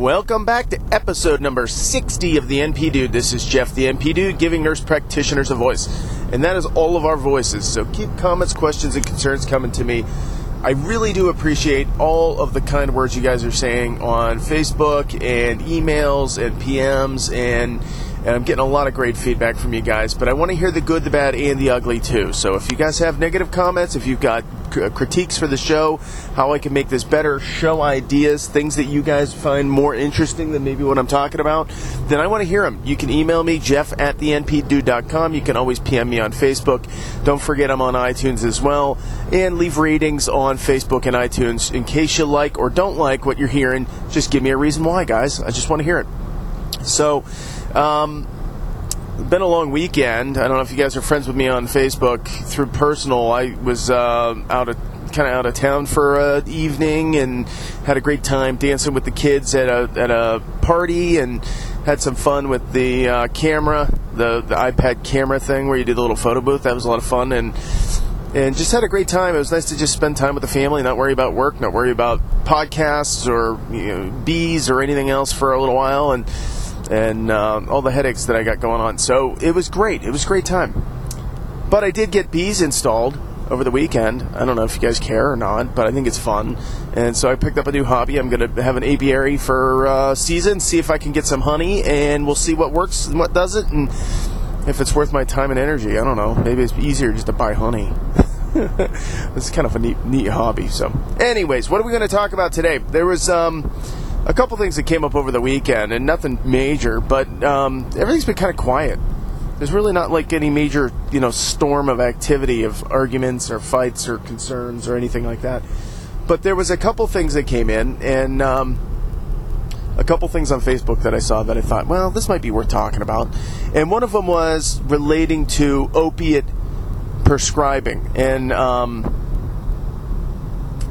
Welcome back to episode number 60 of the NP Dude. This is Jeff, the NP Dude, giving nurse practitioners a voice. And that is all of our voices. So keep comments, questions, and concerns coming to me. I really do appreciate all of the kind words you guys are saying on Facebook and emails and PMs and and I'm getting a lot of great feedback from you guys. But I want to hear the good, the bad, and the ugly too. So if you guys have negative comments, if you've got uh, critiques for the show, how I can make this better, show ideas, things that you guys find more interesting than maybe what I'm talking about, then I want to hear them. You can email me, jeff at thenpdude.com. You can always PM me on Facebook. Don't forget I'm on iTunes as well. And leave ratings on Facebook and iTunes. In case you like or don't like what you're hearing, just give me a reason why, guys. I just want to hear it. So, um, been a long weekend. I don't know if you guys are friends with me on Facebook through personal. I was uh, out of kind of out of town for an evening and had a great time dancing with the kids at a at a party and had some fun with the uh, camera, the the iPad camera thing where you did the little photo booth. That was a lot of fun and and just had a great time. It was nice to just spend time with the family, not worry about work, not worry about podcasts or you know, bees or anything else for a little while and and um, all the headaches that I got going on. So it was great. It was a great time. But I did get bees installed over the weekend. I don't know if you guys care or not, but I think it's fun. And so I picked up a new hobby. I'm going to have an apiary for uh, season, see if I can get some honey, and we'll see what works and what doesn't, and if it's worth my time and energy. I don't know. Maybe it's easier just to buy honey. it's kind of a neat, neat hobby. So, anyways, what are we going to talk about today? There was um, a couple things that came up over the weekend, and nothing major, but um, everything's been kind of quiet. There's really not like any major, you know, storm of activity of arguments or fights or concerns or anything like that. But there was a couple things that came in, and um, a couple things on Facebook that I saw that I thought, well, this might be worth talking about. And one of them was relating to opiate prescribing, and um,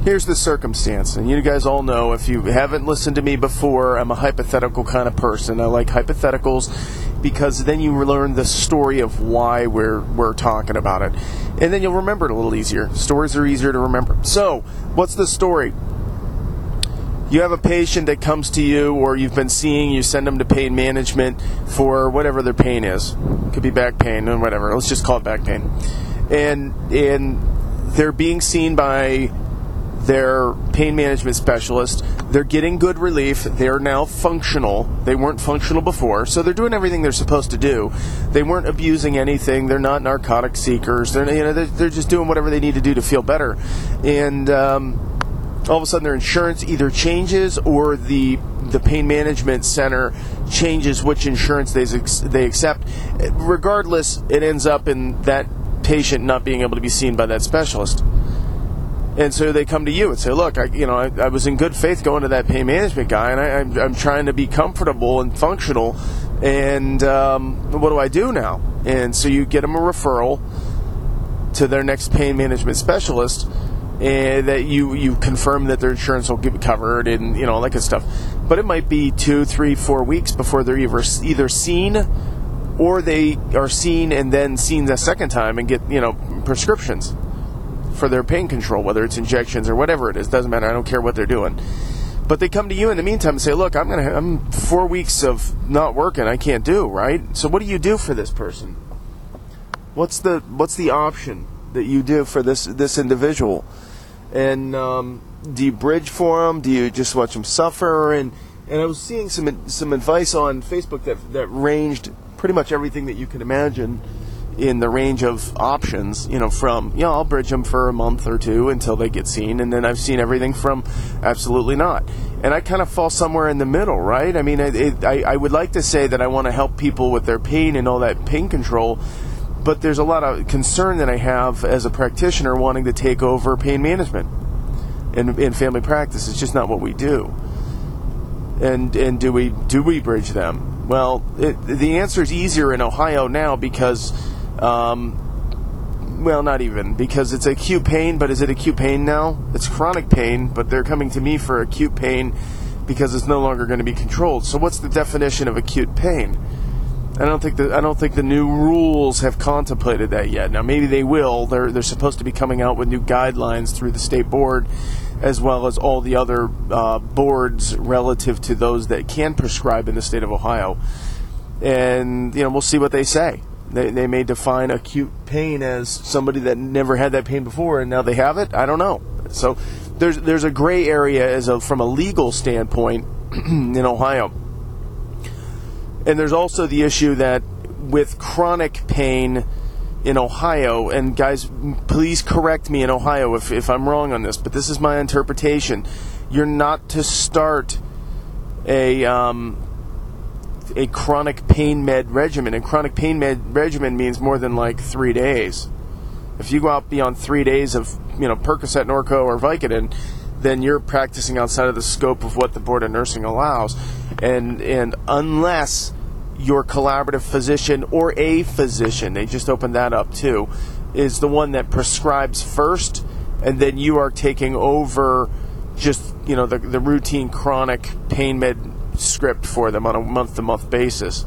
here's the circumstance, and you guys all know if you haven't listened to me before, I'm a hypothetical kind of person. I like hypotheticals because then you learn the story of why we're we're talking about it, and then you'll remember it a little easier. Stories are easier to remember. So, what's the story? You have a patient that comes to you, or you've been seeing, you send them to pain management for whatever their pain is. Could be back pain and whatever. Let's just call it back pain, and and they're being seen by their pain management specialist. They're getting good relief. They're now functional. They weren't functional before, so they're doing everything they're supposed to do. They weren't abusing anything. They're not narcotic seekers. They're you know they're, they're just doing whatever they need to do to feel better. And um, all of a sudden, their insurance either changes or the the pain management center changes which insurance they they accept. Regardless, it ends up in that patient not being able to be seen by that specialist and so they come to you and say, "Look, I, you know, I, I was in good faith going to that pain management guy, and I, am I'm, I'm trying to be comfortable and functional, and um, what do I do now?" And so you get them a referral to their next pain management specialist, and that you you confirm that their insurance will get covered, and you know all that good stuff. But it might be two, three, four weeks before they're either either seen, or they are seen and then seen the second time and get you know prescriptions for their pain control, whether it's injections or whatever it is. Doesn't matter. I don't care what they're doing. But they come to you in the meantime and say, "Look, I'm gonna I'm four weeks of not working. I can't do right. So what do you do for this person? What's the what's the option that you do for this this individual? And um, do you bridge for them? Do you just watch them suffer? And and I was seeing some some advice on Facebook that that ranged pretty much everything that you can imagine in the range of options, you know, from, you know, I'll bridge them for a month or two until they get seen, and then I've seen everything from absolutely not. And I kind of fall somewhere in the middle, right? I mean, it, I, I would like to say that I want to help people with their pain and all that pain control, but there's a lot of concern that I have as a practitioner wanting to take over pain management in, in family practice. It's just not what we do. And and do we do we bridge them? Well, it, the answer is easier in Ohio now because um, well, not even because it's acute pain, but is it acute pain now? It's chronic pain, but they're coming to me for acute pain because it's no longer going to be controlled. So, what's the definition of acute pain? I don't think the I don't think the new rules have contemplated that yet. Now, maybe they will. They're they're supposed to be coming out with new guidelines through the state board as well as all the other uh, boards relative to those that can prescribe in the state of Ohio. And, you know, we'll see what they say. They, they may define acute pain as somebody that never had that pain before and now they have it. I don't know. So there's there's a gray area as a, from a legal standpoint in Ohio. And there's also the issue that with chronic pain in Ohio, and guys, please correct me in Ohio if, if I'm wrong on this, but this is my interpretation. You're not to start a um, a chronic pain med regimen, and chronic pain med regimen means more than like three days. If you go out beyond three days of you know Percocet, Norco, or Vicodin, then you're practicing outside of the scope of what the board of nursing allows, and and unless your collaborative physician or a physician, they just opened that up too, is the one that prescribes first, and then you are taking over just you know the the routine chronic pain med script for them on a month to month basis.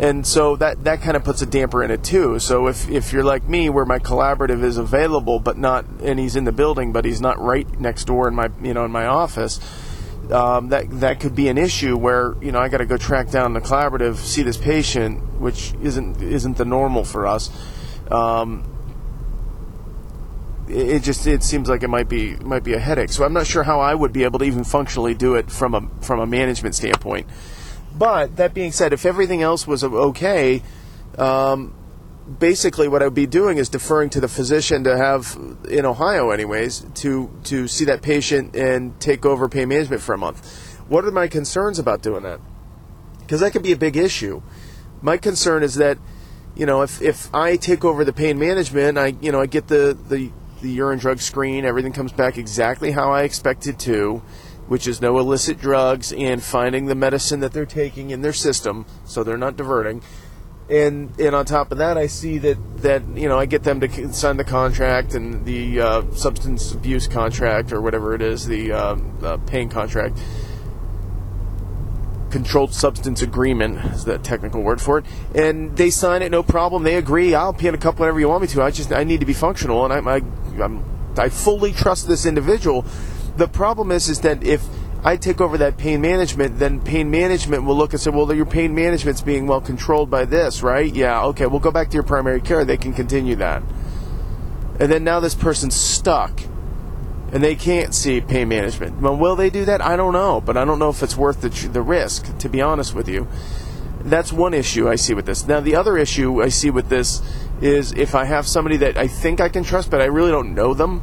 And so that, that kind of puts a damper in it too. So if, if you're like me, where my collaborative is available, but not, and he's in the building, but he's not right next door in my, you know, in my office, um, that that could be an issue where you know I got to go track down the collaborative, see this patient, which isn't isn't the normal for us. Um, it, just it seems like it might be might be a headache. So I'm not sure how I would be able to even functionally do it from a from a management standpoint. But that being said, if everything else was okay, um, basically what I would be doing is deferring to the physician to have in Ohio, anyways, to to see that patient and take over pain management for a month. What are my concerns about doing that? Because that could be a big issue. My concern is that you know if if I take over the pain management, I you know I get the the the urine drug screen, everything comes back exactly how I expected to which is no illicit drugs and finding the medicine that they're taking in their system so they're not diverting. And and on top of that, I see that that you know I get them to sign the contract and the uh, substance abuse contract or whatever it is, the um, uh, pain contract, controlled substance agreement is the technical word for it, and they sign it, no problem. They agree. I'll pay in a cup whenever you want me to. I just I need to be functional, and I I I fully trust this individual. The problem is is that if I take over that pain management, then pain management will look and say, well, your pain management's being well controlled by this, right? Yeah, okay, we'll go back to your primary care. They can continue that. And then now this person's stuck and they can't see pain management. Well, will they do that? I don't know, but I don't know if it's worth the, the risk, to be honest with you. That's one issue I see with this. Now, the other issue I see with this is if I have somebody that I think I can trust, but I really don't know them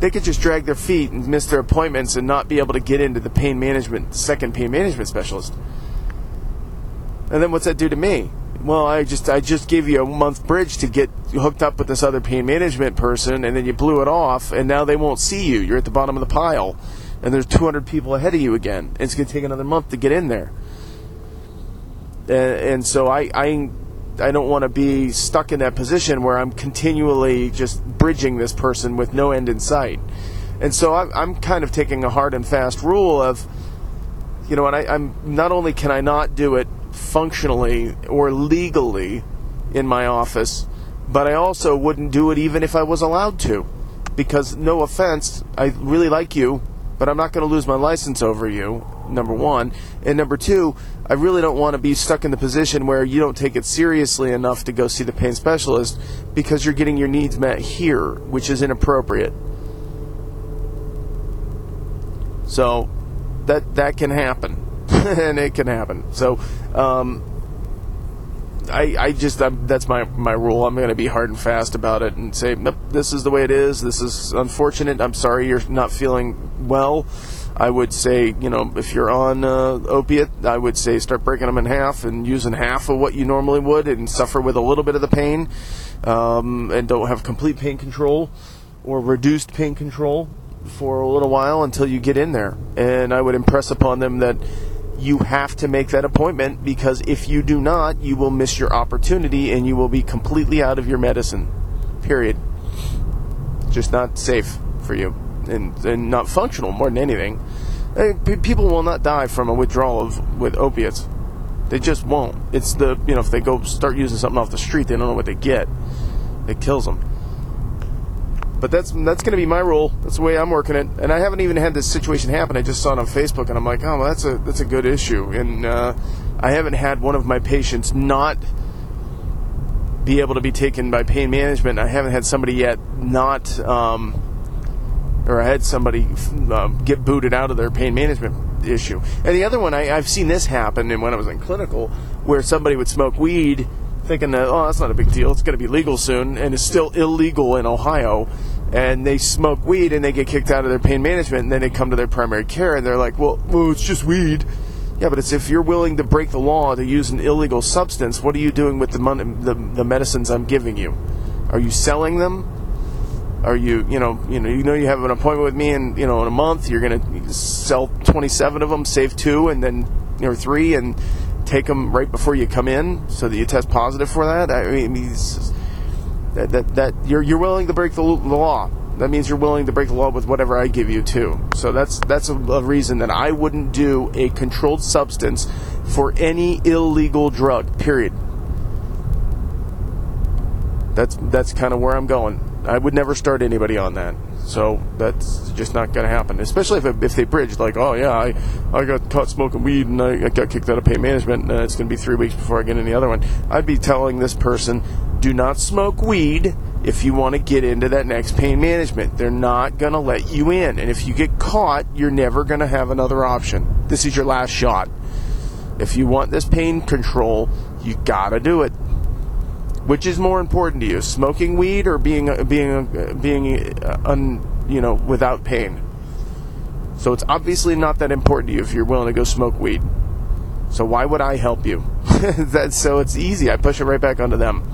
they could just drag their feet and miss their appointments and not be able to get into the pain management second pain management specialist. And then what's that do to me? Well, I just I just gave you a month bridge to get hooked up with this other pain management person, and then you blew it off, and now they won't see you. You're at the bottom of the pile, and there's 200 people ahead of you again. And it's going to take another month to get in there. And, and so I, I I don't want to be stuck in that position where I'm continually just bridging this person with no end in sight. And so I'm kind of taking a hard and fast rule of, you know, and I, I'm not only can I not do it functionally or legally in my office, but I also wouldn't do it even if I was allowed to. Because, no offense, I really like you, but I'm not going to lose my license over you number one. And number two, I really don't want to be stuck in the position where you don't take it seriously enough to go see the pain specialist because you're getting your needs met here, which is inappropriate. So that that can happen, and it can happen. So um, I, I just I'm, that's my my rule. I'm going to be hard and fast about it and say, nope, this is the way it is. This is unfortunate. I'm sorry you're not feeling well. I would say, you know, if you're on uh, opiate, I would say start breaking them in half and using half of what you normally would and suffer with a little bit of the pain um, and don't have complete pain control or reduced pain control for a little while until you get in there. And I would impress upon them that you have to make that appointment because if you do not, you will miss your opportunity and you will be completely out of your medicine. Period. Just not safe for you and, and not functional more than anything. People will not die from a withdrawal of with opiates. They just won't. It's the you know if they go start using something off the street, they don't know what they get. It kills them. But that's that's going to be my rule. That's the way I'm working it. And I haven't even had this situation happen. I just saw it on Facebook, and I'm like, oh, well, that's a that's a good issue. And uh, I haven't had one of my patients not be able to be taken by pain management. I haven't had somebody yet not, um, or I had somebody uh, get booted out of their pain management issue. And the other one, I, I've seen this happen, and when I was in clinical, where somebody would smoke weed thinking that oh that's not a big deal it's going to be legal soon and it's still illegal in ohio and they smoke weed and they get kicked out of their pain management and then they come to their primary care and they're like well, well it's just weed yeah, but it's if you're willing to break the law to use an illegal substance, what are you doing with the money, the, the medicines I'm giving you? Are you selling them? Are you, you know, you know, you know, you have an appointment with me, and you know, in a month you're going to sell 27 of them, save two, and then you know three, and take them right before you come in, so that you test positive for that. I mean, that, that, that you're you're willing to break the, the law that means you're willing to break the law with whatever I give you too. So that's that's a, a, reason that I wouldn't do a controlled substance for any illegal drug. Period. That's that's kind of where I'm going. I would never start anybody on that. So that's just not going to happen. Especially if, if they bridge, like, oh yeah, I, I got caught smoking weed and I, I got kicked out of pain management, and it's going to be three weeks before I get any other one. I'd be telling this person, do not smoke weed if you want to get into that next pain management. They're not going to let you in. And if you get caught, you're never going to have another option. This is your last shot. If you want this pain control, you got to do it. Which is more important to you, smoking weed or being being being uh, un, you know without pain? So it's obviously not that important to you if you're willing to go smoke weed. So why would I help you? That's so it's easy. I push it right back onto them.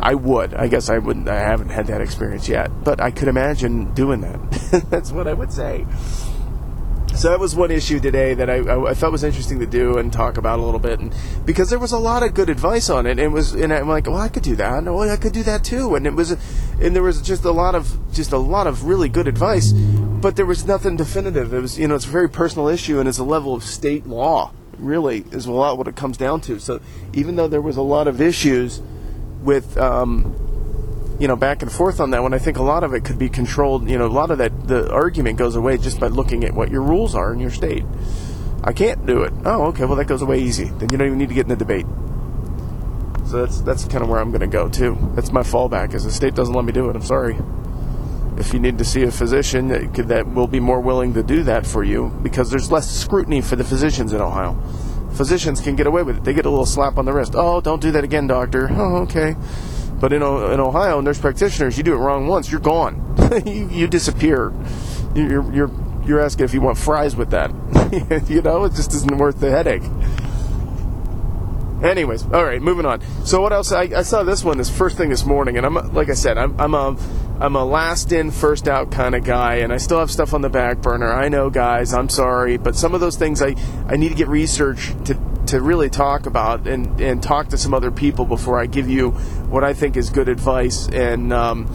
I would. I guess I wouldn't. I haven't had that experience yet, but I could imagine doing that. That's what I would say. So that was one issue today that I, I, thought was interesting to do and talk about a little bit, and because there was a lot of good advice on it, and it was, and I'm like, well, I could do that, and well, I could do that too, and it was, and there was just a lot of, just a lot of really good advice, but there was nothing definitive. It was, you know, it's a very personal issue, and it's a level of state law, really, is a lot what it comes down to. So even though there was a lot of issues with um, you know back and forth on that one. I think a lot of it could be controlled. You know, a lot of that the argument goes away just by looking at what your rules are in your state. I can't do it. Oh, okay. Well, that goes away easy. Then you don't even need to get in the debate. So that's that's kind of where I'm going to go too. That's my fallback. Is the state doesn't let me do it. I'm sorry. If you need to see a physician that, could, that will be more willing to do that for you, because there's less scrutiny for the physicians in Ohio physicians can get away with it. They get a little slap on the wrist. Oh, don't do that again, doctor. Oh, okay. But in, in Ohio, nurse practitioners, you do it wrong once, you're gone. you, you disappear. You're, you're, you're asking if you want fries with that. you know, it just isn't worth the headache. Anyways, all right, moving on. So what else? I, I, saw this one this first thing this morning, and I'm like I said, I'm I'm a I'm a last in first out kind of guy, and I still have stuff on the back burner. I know, guys, I'm sorry, but some of those things I I need to get research to to really talk about and and talk to some other people before I give you what I think is good advice and. Um,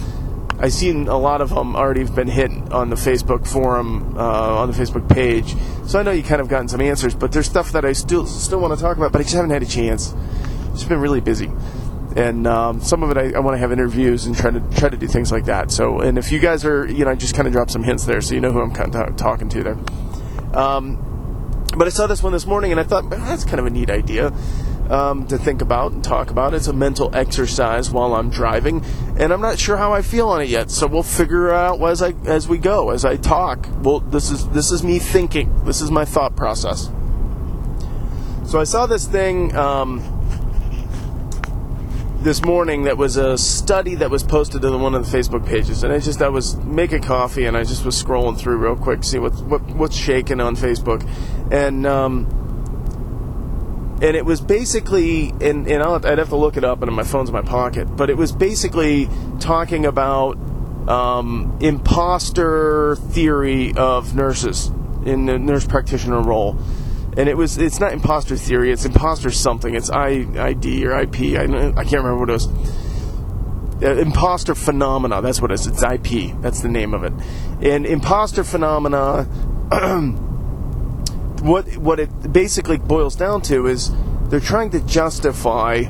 I've seen a lot of them already have been hit on the Facebook forum, uh, on the Facebook page. So I know you kind of gotten some answers, but there's stuff that I still still want to talk about, but I just haven't had a chance. It's been really busy, and um, some of it I, I want to have interviews and try to try to do things like that. So, and if you guys are, you know, I just kind of drop some hints there, so you know who I'm kind of talking to there. Um, but I saw this one this morning, and I thought that's kind of a neat idea um, to think about and talk about. It's a mental exercise while I'm driving, and I'm not sure how I feel on it yet. So we'll figure out as I as we go, as I talk. Well, this is this is me thinking. This is my thought process. So I saw this thing. Um, this morning that was a study that was posted to one of the Facebook pages, and I just I was making coffee and I just was scrolling through real quick, see what, what what's shaking on Facebook, and um, and it was basically, and, and i would have to look it up, and my phone's in my pocket, but it was basically talking about um, imposter theory of nurses in the nurse practitioner role. And it was, it's not imposter theory, it's imposter something. It's I, ID or IP, I, I can't remember what it was. Uh, imposter phenomena, that's what it is. It's IP, that's the name of it. And imposter phenomena. what what it basically boils down to is they're trying to justify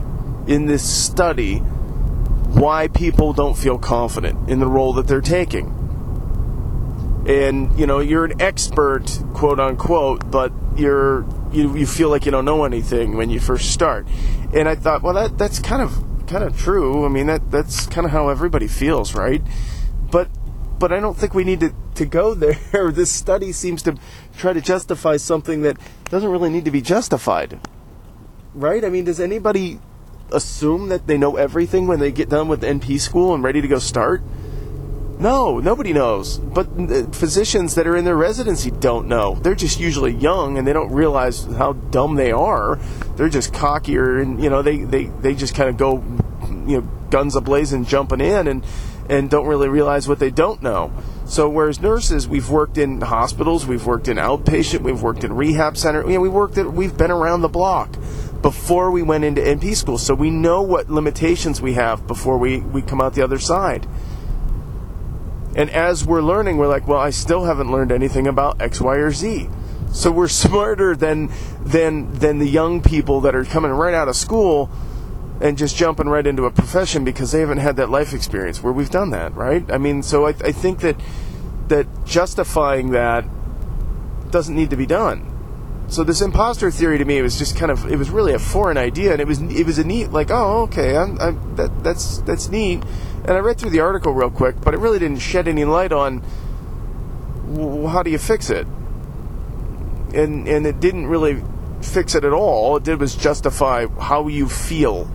in this study why people don't feel confident in the role that they're taking. And you know, you're an expert, quote unquote, but you're you, you feel like you don't know anything when you first start. And I thought, well, that that's kind of kind of true. I mean, that that's kind of how everybody feels, right? But but I don't think we need to, to go there. this study seems to try to justify something that doesn't really need to be justified. Right? I mean, does anybody assume that they know everything when they get done with NP school and ready to go start? No, nobody knows. But uh, physicians that are in their residency don't know. They're just usually young and they don't realize how dumb they are. They're just cockier and you know they they, they just kind of go you know guns ablazing jumping in and and don't really realize what they don't know. So whereas nurses, we've worked in hospitals, we've worked in outpatient, we've worked in rehab center, you know, we worked at, we've been around the block before we went into NP school, so we know what limitations we have before we, we come out the other side. And as we're learning, we're like, well, I still haven't learned anything about X, Y, or Z. So we're smarter than than than the young people that are coming right out of school and just jumping right into a profession because they haven't had that life experience where we've done that, right? I mean, so I, I think that that justifying that doesn't need to be done. So this imposter theory to me was just kind of it was really a foreign idea, and it was it was a neat like oh okay I'm, I'm, that that's that's neat, and I read through the article real quick, but it really didn't shed any light on well, how do you fix it, and and it didn't really fix it at all. All it did was justify how you feel.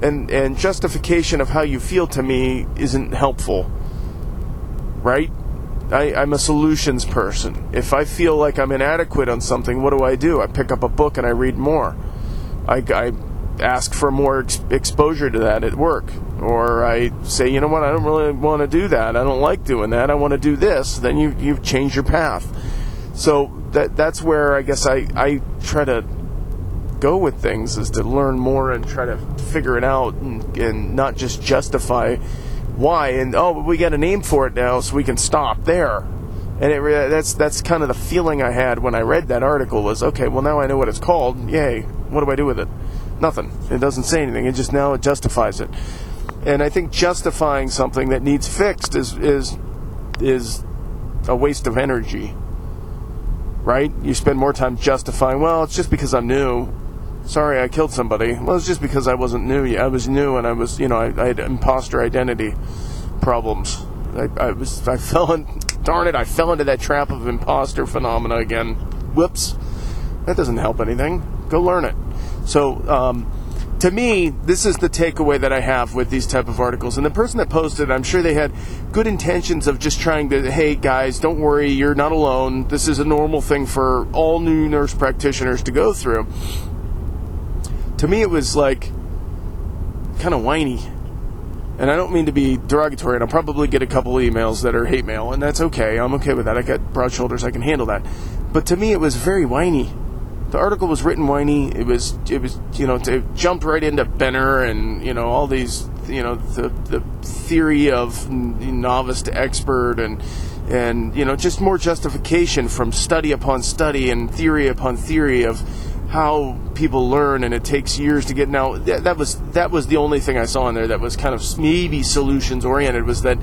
And and justification of how you feel to me isn't helpful. Right I, i'm a solutions person. If i feel like i'm inadequate on something what do i do? I pick up a book and i read more. I, I ask for more ex- exposure to that at work. Or i say you know what? I don't really want to do that. I don't like doing that. I want to do this. Then you you change your path. So that that's where i guess i i try to go with things is to learn more and try to figure it out and, and not just justify why and oh we got a name for it now so we can stop there. And it, that's that's kind of the feeling I had when I read that article was okay well now I know what it's called. Yay. What do I do with it? Nothing. It doesn't say anything. It just now it justifies it. And I think justifying something that needs fixed is is is a waste of energy. Right? You spend more time justifying well it's just because I'm new sorry, I killed somebody. Well, it's just because I wasn't new. I was new, and I was, you know, I, I had imposter identity problems. I, I, was, I fell in, darn it, I fell into that trap of imposter phenomena again. Whoops, that doesn't help anything. Go learn it. So, um, to me, this is the takeaway that I have with these type of articles. And the person that posted, I'm sure they had good intentions of just trying to, hey guys, don't worry, you're not alone. This is a normal thing for all new nurse practitioners to go through to me it was like kind of whiny. And I don't mean to be derogatory, and I'll probably get a couple emails that are hate mail, and that's okay. I'm okay with that. I got broad shoulders, I can handle that. But to me, it was very whiny. The article was written whiny. It was, it was, you know, it jumped right into Benner and you know all these, you know, the the theory of novice to expert and and you know just more justification from study upon study and theory upon theory of how people learn and it takes years to get now that, that was that was the only thing I saw in there that was kind of maybe solutions oriented was that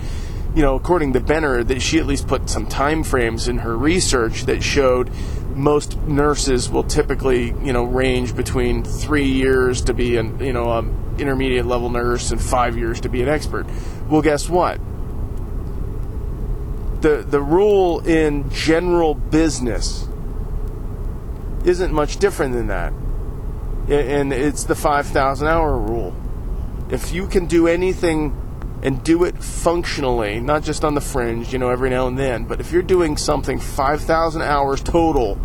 you know according to Benner that she at least put some time frames in her research that showed most nurses will typically you know range between three years to be an you know an intermediate level nurse and five years to be an expert. Well guess what? The the rule in general business isn't much different than that. And it's the 5,000 hour rule. If you can do anything and do it functionally, not just on the fringe, you know, every now and then, but if you're doing something 5,000 hours total,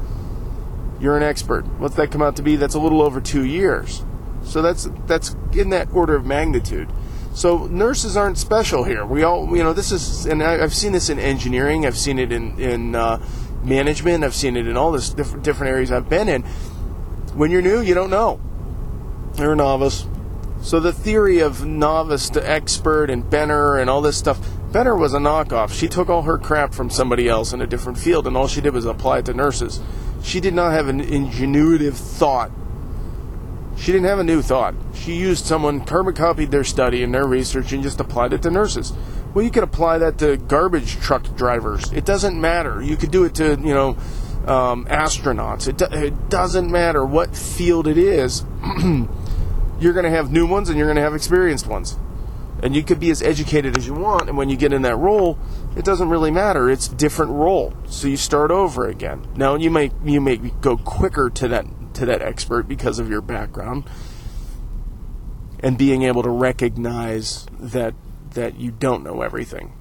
you're an expert. What's that come out to be? That's a little over two years. So that's that's in that order of magnitude. So nurses aren't special here. We all, you know, this is, and I, have seen this in engineering. I've seen it in in uh, management. I've seen it in all this different different areas I've been in. When you're new, you don't know. You're a novice. So the theory of novice to expert and Benner and all this stuff, Benner was a knockoff. She took all her crap from somebody else in a different field, and all she did was apply it to nurses. She did not have an ingenuitive thought She didn't have a new thought. She used someone, carbon copied their study and their research and just applied it to nurses. Well, you could apply that to garbage truck drivers. It doesn't matter. You could do it to, you know, um, astronauts. It, do- it doesn't matter what field it is. you're going to have new ones and you're going to have experienced ones. And you could be as educated as you want, and when you get in that role, it doesn't really matter. It's different role, so you start over again. Now you may you may go quicker to that to that expert because of your background, and being able to recognize that that you don't know everything.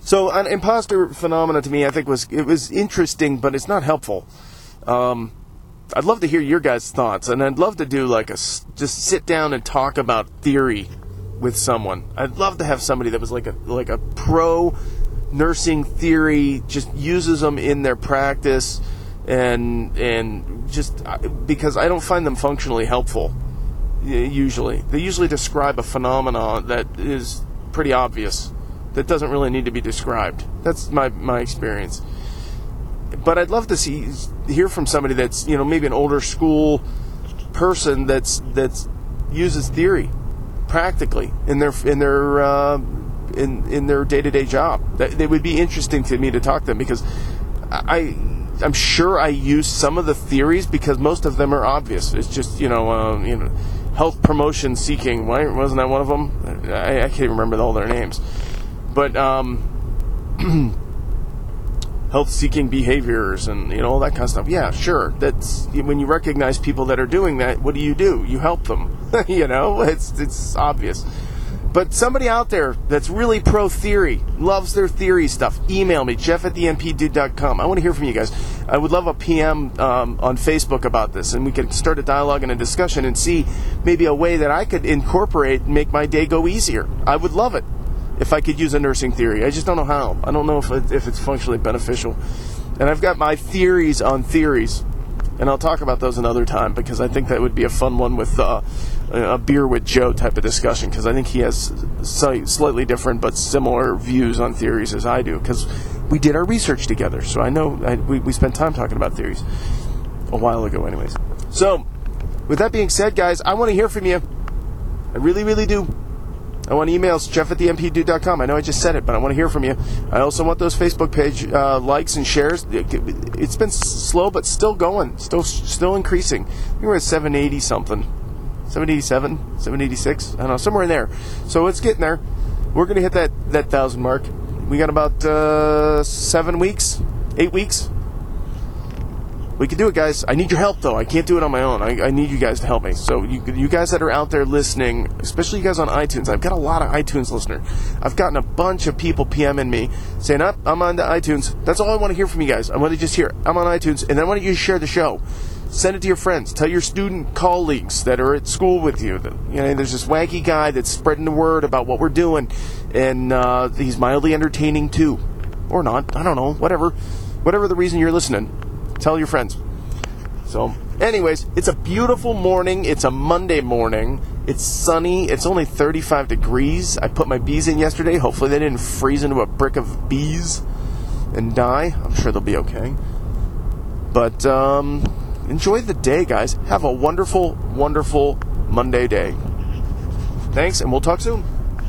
So an imposter phenomena to me, I think was it was interesting, but it's not helpful. Um, I'd love to hear your guys' thoughts, and I'd love to do like a just sit down and talk about theory with someone. I'd love to have somebody that was like a like a pro nursing theory, just uses them in their practice, and and just uh, because I don't find them functionally helpful. Usually, they usually describe a phenomenon that is pretty obvious, that doesn't really need to be described. That's my my experience but I'd love to see hear from somebody that's you know maybe an older school person that's that's uses theory practically in their in their uh, in in their day to day job. That they would be interesting to me to talk to them because I I'm sure I use some of the theories because most of them are obvious. It's just you know uh, you know health promotion seeking. Why wasn't that one of them? I, I can't remember all their names, but. Um, health seeking behaviors and you know all that kind of stuff. Yeah, sure. That's when you recognize people that are doing that, what do you do? You help them. you know, it's it's obvious. But somebody out there that's really pro theory, loves their theory stuff, email me, jeff at the npdude.com. I want to hear from you guys. I would love a PM um, on Facebook about this, and we could start a dialogue and a discussion and see maybe a way that I could incorporate and make my day go easier. I would love it if I could use a nursing theory. I just don't know how. I don't know if, it, if it's functionally beneficial. And I've got my theories on theories, and I'll talk about those another time because I think that would be a fun one with uh, a beer with Joe type of discussion because I think he has slightly different but similar views on theories as I do because we did our research together. So I know I, we, we spent time talking about theories a while ago, anyways. So, with that being said, guys, I want to hear from you. I really, really do. I want emails, jeff at the npdude.com. I know I just said it, but I want to hear from you. I also want those Facebook page uh, likes and shares. It's been slow, but still going, still still increasing. We're at 780 something, 787, 786. I don't know, somewhere in there. So it's getting there. We're going to hit that that thousand mark. We got about uh, seven weeks, eight weeks. We can do it, guys. I need your help, though. I can't do it on my own. I, I need you guys to help me. So, you, you guys that are out there listening, especially you guys on iTunes, I've got a lot of iTunes listeners. I've gotten a bunch of people PMing me saying, Up, I'm on the iTunes. That's all I want to hear from you guys. I want to just hear, I'm on iTunes, and then I want you to share the show. Send it to your friends. Tell your student colleagues that are at school with you. That, you know, there's this wacky guy that's spreading the word about what we're doing, and uh, he's mildly entertaining too, or not. I don't know. Whatever, whatever the reason you're listening, tell your friends. So, anyways, it's a beautiful morning. It's a Monday morning. It's sunny. It's only 35 degrees. I put my bees in yesterday. Hopefully, they didn't freeze into a brick of bees and die. I'm sure they'll be okay. But um, enjoy the day, guys. Have a wonderful, wonderful Monday day. Thanks, and we'll talk soon.